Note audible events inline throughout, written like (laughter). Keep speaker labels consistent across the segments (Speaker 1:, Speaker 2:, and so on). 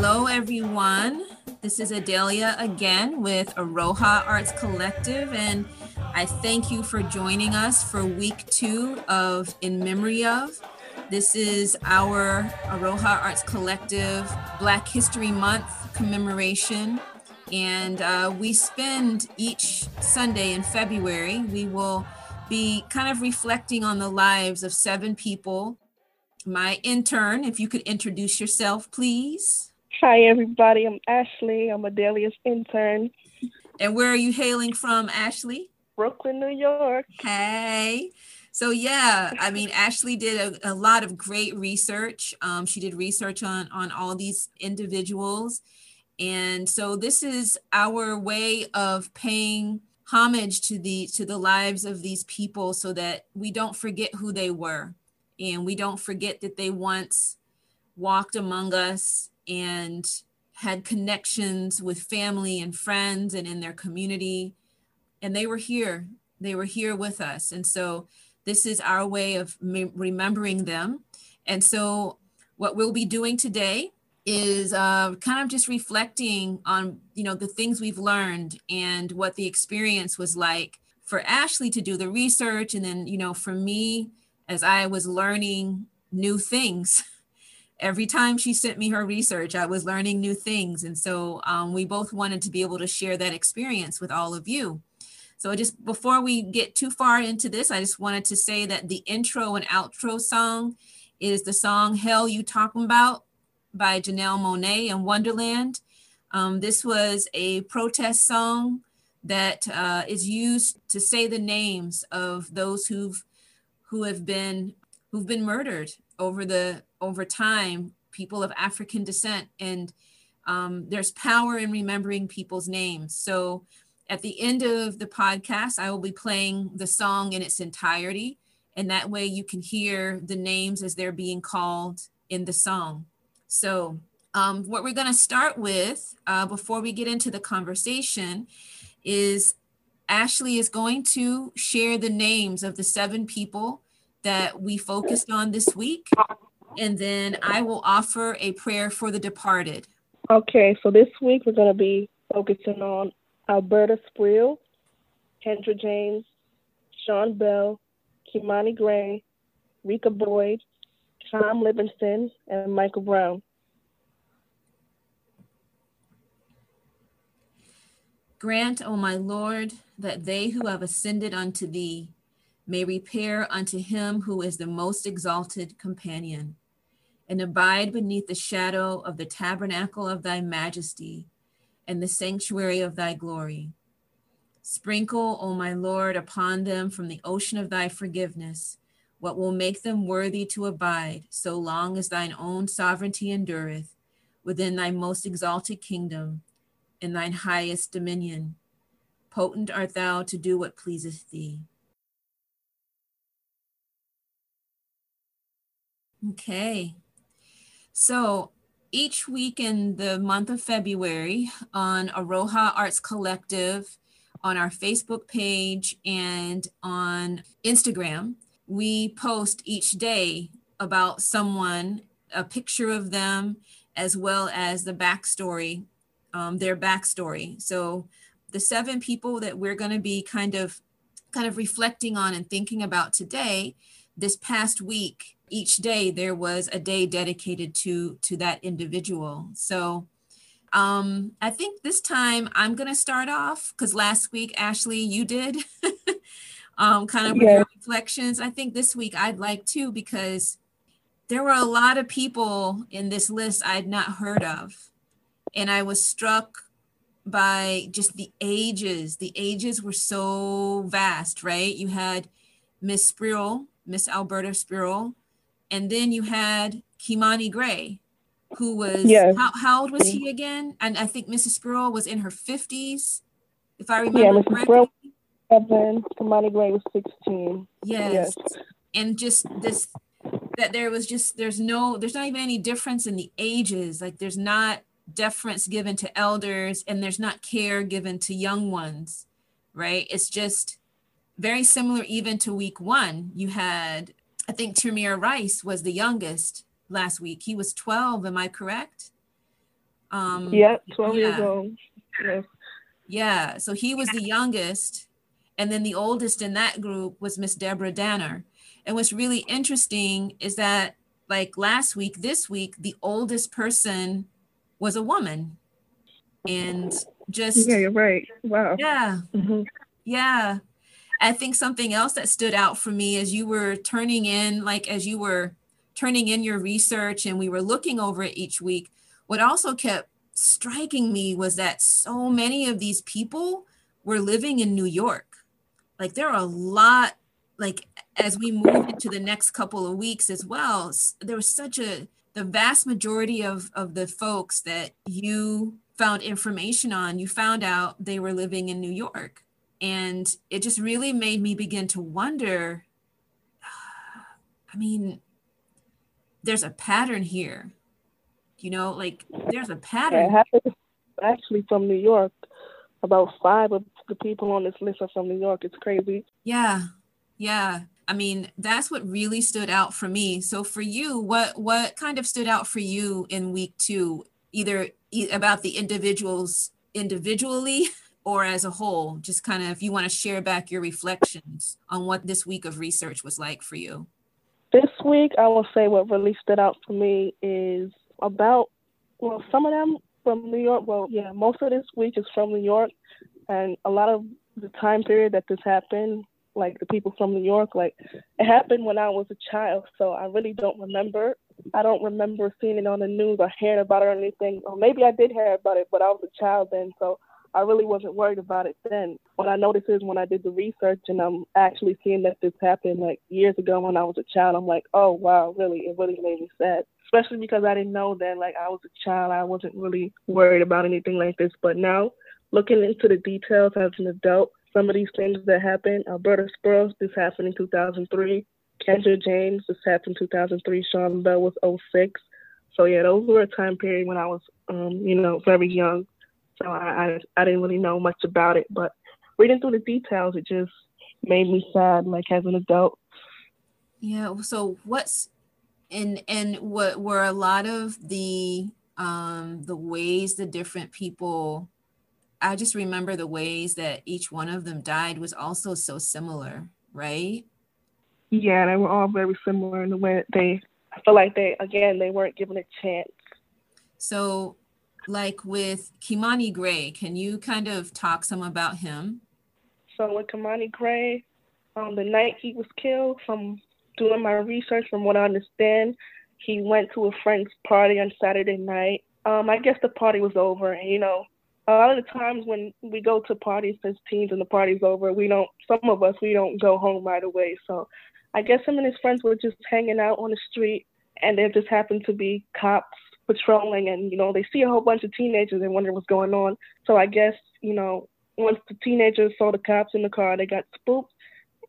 Speaker 1: Hello, everyone. This is Adelia again with Aroha Arts Collective, and I thank you for joining us for week two of In Memory of. This is our Aroha Arts Collective Black History Month commemoration. And uh, we spend each Sunday in February, we will be kind of reflecting on the lives of seven people. My intern, if you could introduce yourself, please.
Speaker 2: Hi, everybody. I'm Ashley. I'm Adelia's intern.
Speaker 1: And where are you hailing from, Ashley?
Speaker 2: Brooklyn, New York.
Speaker 1: Hey. So yeah, I mean, Ashley did a, a lot of great research. Um, she did research on on all these individuals, and so this is our way of paying homage to the to the lives of these people, so that we don't forget who they were, and we don't forget that they once walked among us and had connections with family and friends and in their community, and they were here. They were here with us, and so this is our way of remembering them. And so, what we'll be doing today is uh, kind of just reflecting on you know the things we've learned and what the experience was like for Ashley to do the research, and then you know for me as I was learning new things. (laughs) Every time she sent me her research, I was learning new things. And so um, we both wanted to be able to share that experience with all of you. So just before we get too far into this, I just wanted to say that the intro and outro song is the song Hell You Talking About by Janelle Monáe and Wondaland. Um, this was a protest song that uh, is used to say the names of those who've who have been who've been murdered over the over time, people of African descent, and um, there's power in remembering people's names. So at the end of the podcast, I will be playing the song in its entirety. And that way you can hear the names as they're being called in the song. So, um, what we're going to start with uh, before we get into the conversation is Ashley is going to share the names of the seven people that we focused on this week. And then I will offer a prayer for the departed.
Speaker 2: Okay, so this week we're going to be focusing on Alberta Spruill, Kendra James, Sean Bell, Kimani Grey, Rekia Boyd, Tom Livingston, and Michael Brown.
Speaker 1: Grant, O my Lord, that they who have ascended unto thee may repair unto him who is the most exalted companion, and abide beneath the shadow of the tabernacle of thy majesty and the sanctuary of thy glory. Sprinkle, O my Lord, upon them from the ocean of thy forgiveness what will make them worthy to abide so long as thine own sovereignty endureth within thy most exalted kingdom in thine highest dominion. Potent art thou to do what pleaseth thee. Okay. So each week in the month of February on Aroha Arts Collective, on our Facebook page, and on Instagram, we post each day about someone, a picture of them, as well as the backstory, um, their backstory. So the seven people that we're going to be kind of kind of reflecting on and thinking about today this past week each day there was a day dedicated to to that individual. So um i think this time i'm going to start off because last week ashley you did (laughs) um kind of yeah. reflections. I think this week i'd like to because there were a lot of people in this list i'd not heard of. And i was struck by just the ages. The ages were so vast right? You had miss Spruill, miss alberta Spruill, and then you had Kimani Grey, who was yes. how, how old was he again? And I think Mrs. Spruill was in her fifties, if I remember. Yeah, Mrs. Spruill
Speaker 2: seven. Kimani Grey was sixteen.
Speaker 1: Yes. yes, and just this that there was just there's no there's not even any difference in the ages. Like there's not deference given to elders, and there's not care given to young ones, right? It's just very similar even to week one. You had I think Tamir Rice was the youngest last week. He was 12, am I correct?
Speaker 2: Um, yeah, 12 yeah. years old. Yes.
Speaker 1: Yeah, so he was the youngest. And then the oldest in that group was Miss Deborah Danner. And what's really interesting is that, like last week, this week, the oldest person was a woman. And just.
Speaker 2: Yeah, you're right. Wow.
Speaker 1: Yeah. Mm-hmm. Yeah. I think something else that stood out for me as you were turning in, like as you were turning in your research and we were looking over it each week, what also kept striking me was that so many of these people were living in New York. Like there are a lot, like as we move into the next couple of weeks as well, there was such a, the vast majority of, of the folks that you found information on, you found out they were living in New York. And it just really made me begin to wonder (sighs) I mean, there's a pattern here. You know, like there's a pattern.
Speaker 2: Yeah, actually from New York. About five of the people on this list are from New York. It's crazy.
Speaker 1: Yeah. Yeah. I mean, that's what really stood out for me. So for you, what what kind of stood out for you in week 2, either about the individuals individually (laughs) or as a whole? Just kind of, if you want to share back your reflections on what this week of research was like for you.
Speaker 2: This week, I will say what really stood out for me is about, well, some of them from New York. Well, yeah, most of this week is from New York. And a lot of the time period that this happened, like the people from New York, like it happened when I was a child. So I really don't remember. I don't remember seeing it on the news or hearing about it or anything. Or maybe I did hear about it, but I was a child then. So I really wasn't worried about it then. What I noticed is when I did the research and I'm actually seeing that this happened like years ago when I was a child, I'm like, oh wow, really, it really made me sad. Especially because I didn't know then, like I was a child, I wasn't really worried about anything like this. But now, looking into the details as an adult, some of these things that happened, Alberta Sprouse, this happened in 2003. Kendra James, this happened in 2003. Sean Bell was 06. So yeah, those were a time period when I was, um, you know, very young. So I, I, I didn't really know much about it, but reading through the details, it just made me sad, like as an adult.
Speaker 1: Yeah. So what's and and what were a lot of the um the ways the different people I just remember the ways that each one of them died was also so similar, right?
Speaker 2: Yeah, they were all very similar in the way that they I feel like they again they weren't given a chance.
Speaker 1: So like with Kimani Grey, can you kind of talk some about him?
Speaker 2: So with Kimani Grey, um, the night he was killed, from doing my research, from what I understand, he went to a friend's party on Saturday night. Um, I guess the party was over, and you know, a lot of the times when we go to parties as teens and the party's over, we don't. Some of us we don't go home right away. So, I guess him and his friends were just hanging out on the street, and there just happened to be cops patrolling and, you know, they see a whole bunch of teenagers and wonder what's going on. So I guess, you know, once the teenagers saw the cops in the car, they got spooked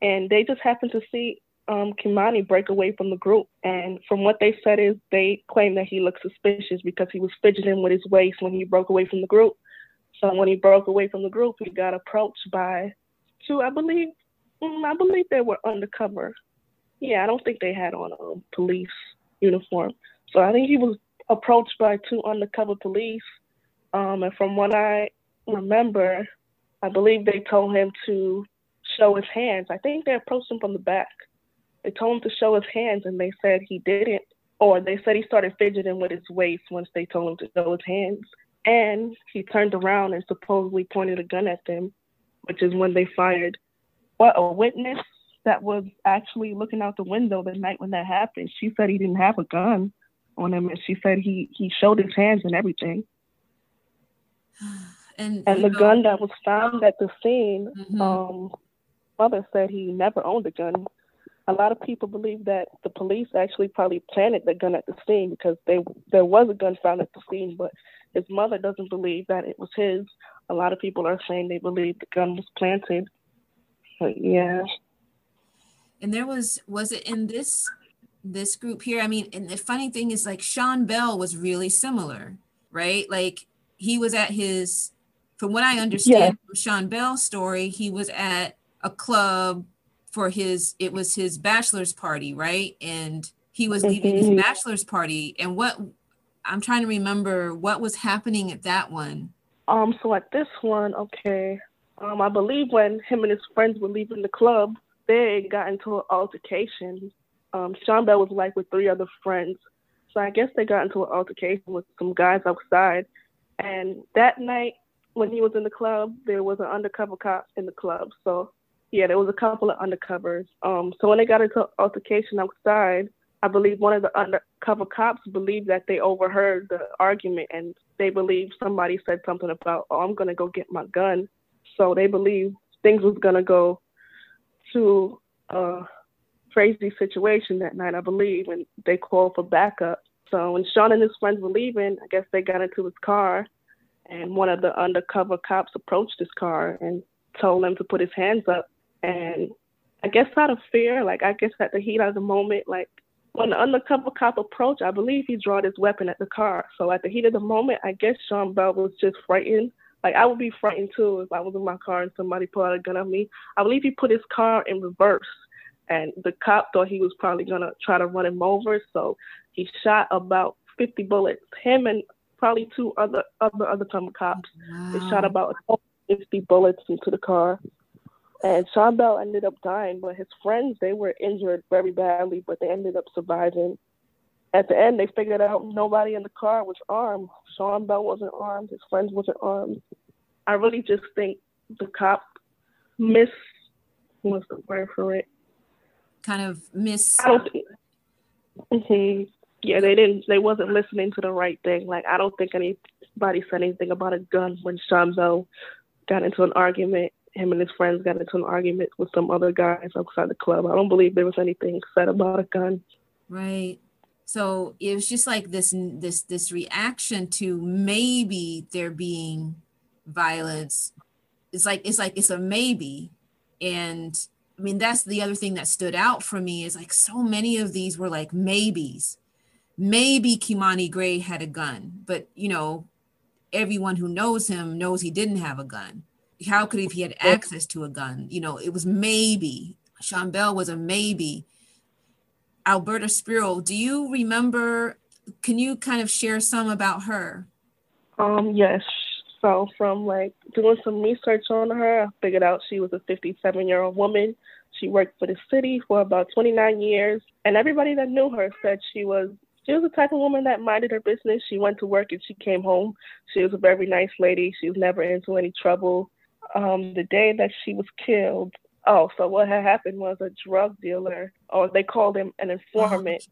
Speaker 2: and they just happened to see um, Kimani break away from the group. And from what they said is they claim that he looked suspicious because he was fidgeting with his waist when he broke away from the group. So when he broke away from the group, he got approached by two, I believe, mm, I believe they were undercover. Yeah, I don't think they had on a police uniform. So I think he was approached by two undercover police. Um, and from what I remember, I believe they told him to show his hands. I think they approached him from the back. They told him to show his hands, and they said he didn't. Or they said he started fidgeting with his waist once they told him to show his hands. And he turned around and supposedly pointed a gun at them, which is when they fired. What a witness that was actually looking out the window the night when that happened. She said he didn't have a gun on him, and she said he he showed his hands and everything. (sighs)
Speaker 1: And,
Speaker 2: and the know, gun that was found at the scene, mm-hmm. um, mother said he never owned a gun. A lot of people believe that the police actually probably planted the gun at the scene because they there was a gun found at the scene, but his mother doesn't believe that it was his. A lot of people are saying they believe the gun was planted. But yeah.
Speaker 1: And there was was it in this this group here. I mean, and the funny thing is like Sean Bell was really similar, right? Like he was at his, from what I understand yeah. from Sean Bell's story, he was at a club for his, it was his bachelor's party, right? And he was leaving his mm-hmm. bachelor's party. And what I'm trying to remember what was happening at that one.
Speaker 2: Um, so at this one, okay, um, I believe when him and his friends were leaving the club, they got into an altercation. Um, Sean Bell was like with three other friends. So I guess they got into an altercation with some guys outside. And that night, when he was in the club, there was an undercover cop in the club. So yeah, there was a couple of undercovers. Um, so when they got into altercation outside, I believe one of the undercover cops believed that they overheard the argument and they believed somebody said something about, oh, I'm to go get my gun. So they believe things was to go to a crazy situation that night, I believe, and they called for backup. So when Sean and his friends were leaving, I guess they got into his car and one of the undercover cops approached his car and told him to put his hands up. And I guess out of fear, like I guess at the heat of the moment, like when the undercover cop approached, I believe he drew his weapon at the car. So at the heat of the moment, I guess Sean Bell was just frightened. Like I would be frightened too if I was in my car and somebody pulled out a gun on me. I believe he put his car in reverse, and the cop thought he was probably gonna try to run him over. So he shot about 50 bullets. Him and probably two other other other cops. Oh, wow. They shot about 50 bullets into the car. And Sean Bell ended up dying, but his friends, they were injured very badly, but they ended up surviving. At the end, they figured out nobody in the car was armed. Sean Bell wasn't armed. His friends wasn't armed. I really just think the cop miss, what's the word for it?
Speaker 1: Kind of miss.
Speaker 2: I don't mm-hmm. Yeah, they didn't, they wasn't listening to the right thing. Like, I don't think anybody said anything about a gun when Bell got into an argument him and his friends got into an argument with some other guys outside the club. I don't believe there was anything said about a gun.
Speaker 1: Right. So it was just like this this this reaction to maybe there being violence. It's like it's like it's a maybe. And I mean that's the other thing that stood out for me is like so many of these were like maybes. Maybe Kimani Grey had a gun, but you know, everyone who knows him knows he didn't have a gun how could if he had access to a gun? You know, it was maybe. Sean Bell was a maybe. Alberta Spiro, do you remember? Can you kind of share some about her?
Speaker 2: Um, yes. So from like doing some research on her, I figured out she was a 57 year old woman. She worked for the city for about 29 years, and everybody that knew her said she was she was the type of woman that minded her business. She went to work and she came home. She was a very nice lady. She was never into any trouble um, the day that she was killed. Oh, so what had happened was a drug dealer, or they called him an informant.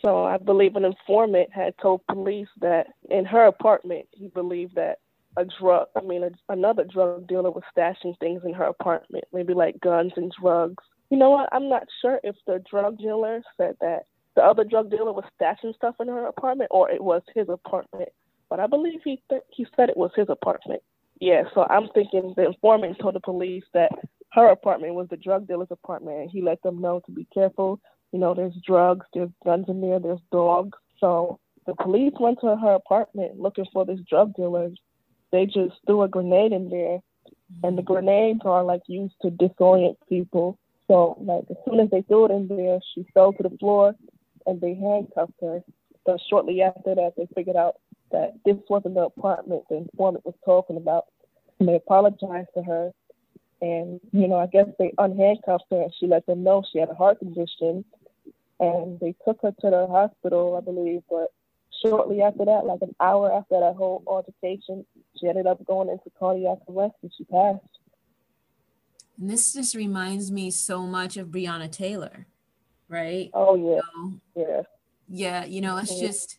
Speaker 2: So I believe an informant had told police that in her apartment, he believed that a drug, I mean, a, another drug dealer was stashing things in her apartment, maybe like guns and drugs. You know what? I'm not sure if the drug dealer said that the other drug dealer was stashing stuff in her apartment or it was his apartment. But I believe he th- he said it was his apartment yeah, so I'm thinking the informant told the police that her apartment was the drug dealer's apartment, and he let them know to be careful. You know, there's drugs, there's guns in there, there's dogs. So the police went to her apartment looking for this drug dealer. They just threw a grenade in there, and the grenades are like used to disorient people. So like as soon as they threw it in there, she fell to the floor, and they handcuffed her. But shortly after that, they figured out that this wasn't the apartment the informant was talking about. And they apologized to her. And, you know, I guess they unhandcuffed her and she let them know she had a heart condition. And they took her to the hospital, I believe. But shortly after that, like an hour after that whole altercation, she ended up going into cardiac arrest and she passed.
Speaker 1: And this just reminds me so much of Breonna Taylor, right?
Speaker 2: Oh, yeah. Know? Yeah.
Speaker 1: Yeah, you know, it's mm-hmm. just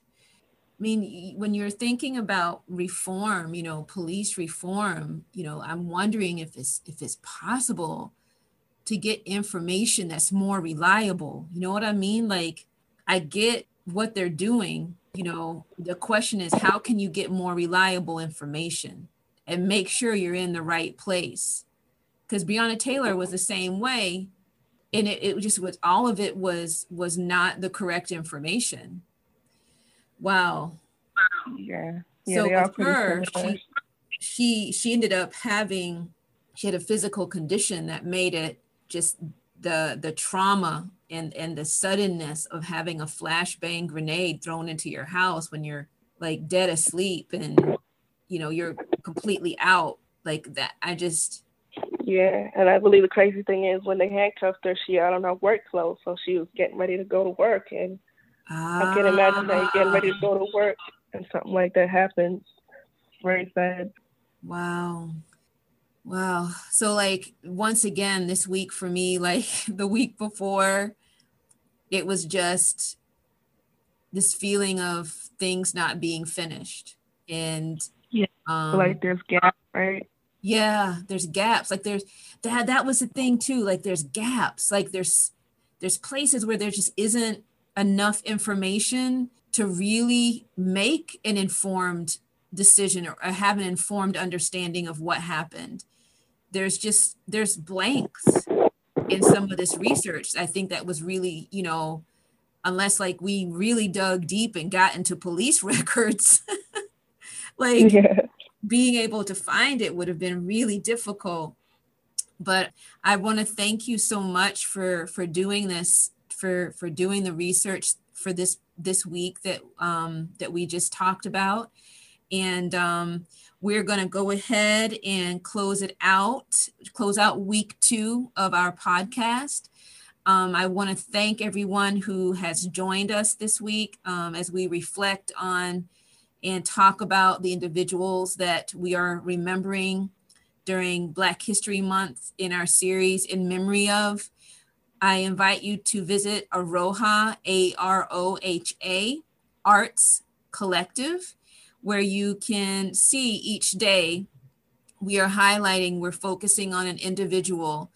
Speaker 1: I mean, when you're thinking about reform, you know, police reform, you know, I'm wondering if it's if it's possible to get information that's more reliable. You know what I mean? Like I get what they're doing, you know, the question is how can you get more reliable information and make sure you're in the right place? Because Breonna Taylor was the same way. And it, it just was all of it was was not the correct information Wow.
Speaker 2: Yeah.
Speaker 1: yeah so with her, she, she she ended up having she had a physical condition that made it just the the trauma and and the suddenness of having a flashbang grenade thrown into your house when you're like dead asleep and you know you're completely out like that i just
Speaker 3: yeah and i believe the crazy thing is when they handcuffed her she had on her work clothes so she was getting ready to go to work and i can imagine that getting ready to go to work and something like that happens. Very sad.
Speaker 1: Ah, wow wow. So like once again this week for me (laughs) like the week before it was just this feeling of things not being finished and
Speaker 3: yeah. um, like there's gaps right?
Speaker 1: Yeah there's gaps. Like there's that that was the thing too. Like there's gaps. Like there's there's places where there just isn't enough information to really make an informed decision or have an informed understanding of what happened there's just there's blanks in some of this research i think that was really you know unless like we really dug deep and got into police (laughs) records (laughs) like yeah. being able to find it would have been really difficult but i want to thank you so much for for doing this for for doing the research for this this week that um that we just talked about and um we're going to go ahead and close it out close out week two of our podcast um, I want to thank everyone who has joined us this week um, as we reflect on and talk about the individuals that we are remembering during Black History Month in our series In Memory of. I invite you to visit Aroha, A R O H A, Arts Collective, where you can see each day we are highlighting, we're focusing on an individual.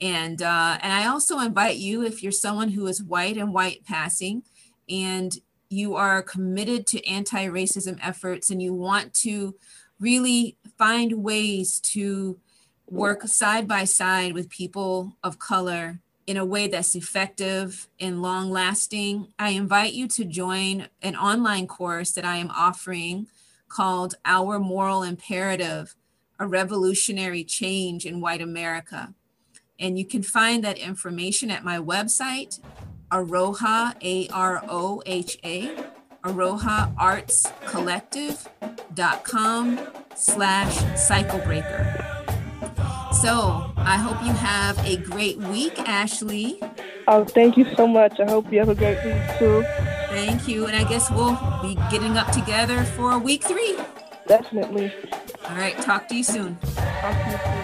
Speaker 1: And uh, and I also invite you, if you're someone who is white and white passing, and you are committed to anti-racism efforts, and you want to really find ways to work side by side with people of color in a way that's effective and long lasting, I invite you to join an online course that I am offering called Our Moral Imperative A Revolutionary Change in White America. And you can find that information at my website, Aroha, A R O H A, arohaartscollective.com slash cyclebreaker. So I hope you have a great week, Ashley.
Speaker 3: Oh, thank you so much. I hope you have a great week too.
Speaker 1: Thank you. And I guess we'll be getting up together for week three.
Speaker 3: Definitely.
Speaker 1: All right. Talk to you soon.
Speaker 3: Talk to you soon.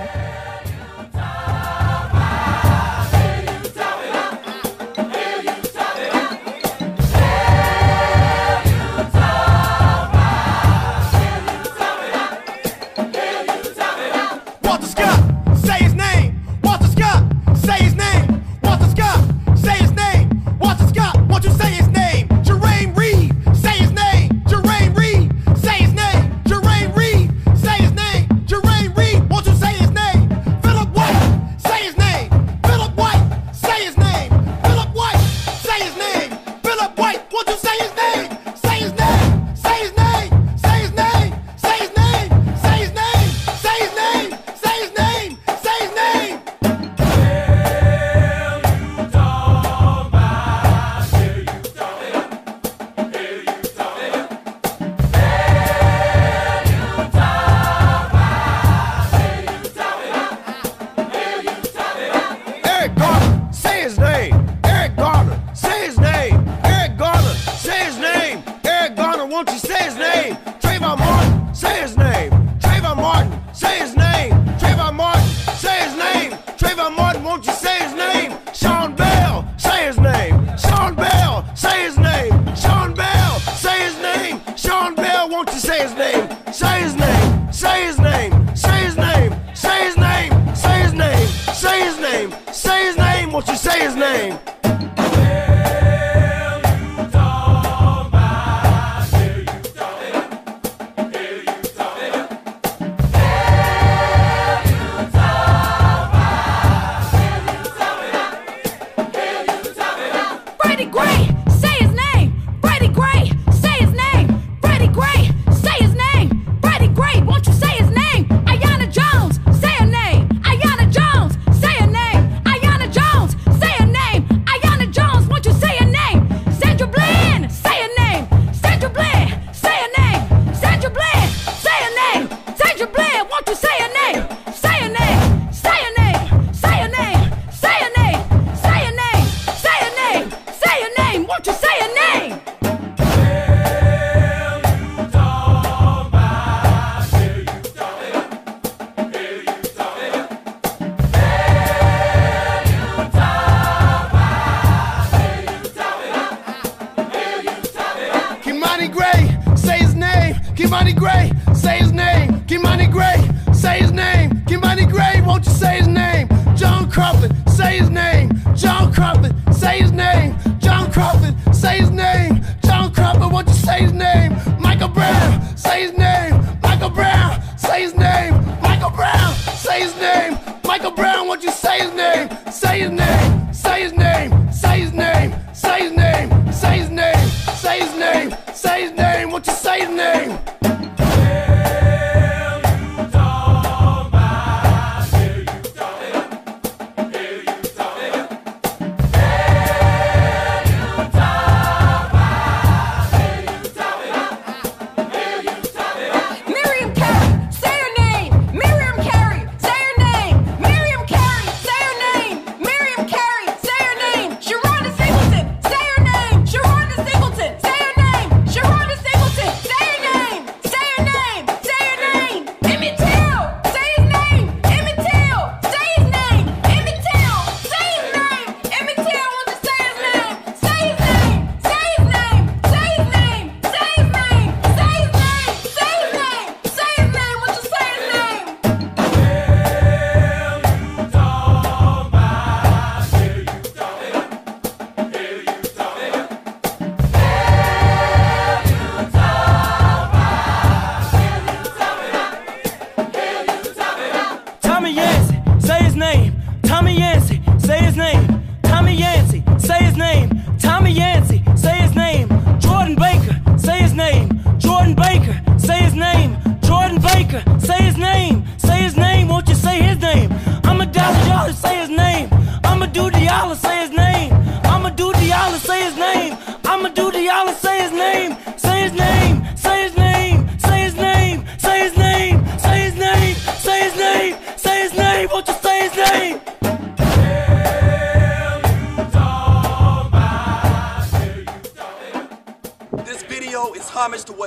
Speaker 4: Say his name, say his name, say his name, say his name, say his name, say his name, say his name, What you say his name?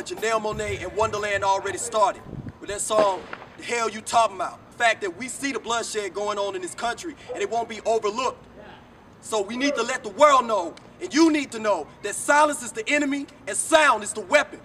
Speaker 5: Janelle Monáe and Wondaland already started with that song, The Hell You Talking About. The fact that we see the bloodshed going on in this country and it won't be overlooked. So we need to let the world know, and you need to know, that silence is the enemy and sound is the weapon.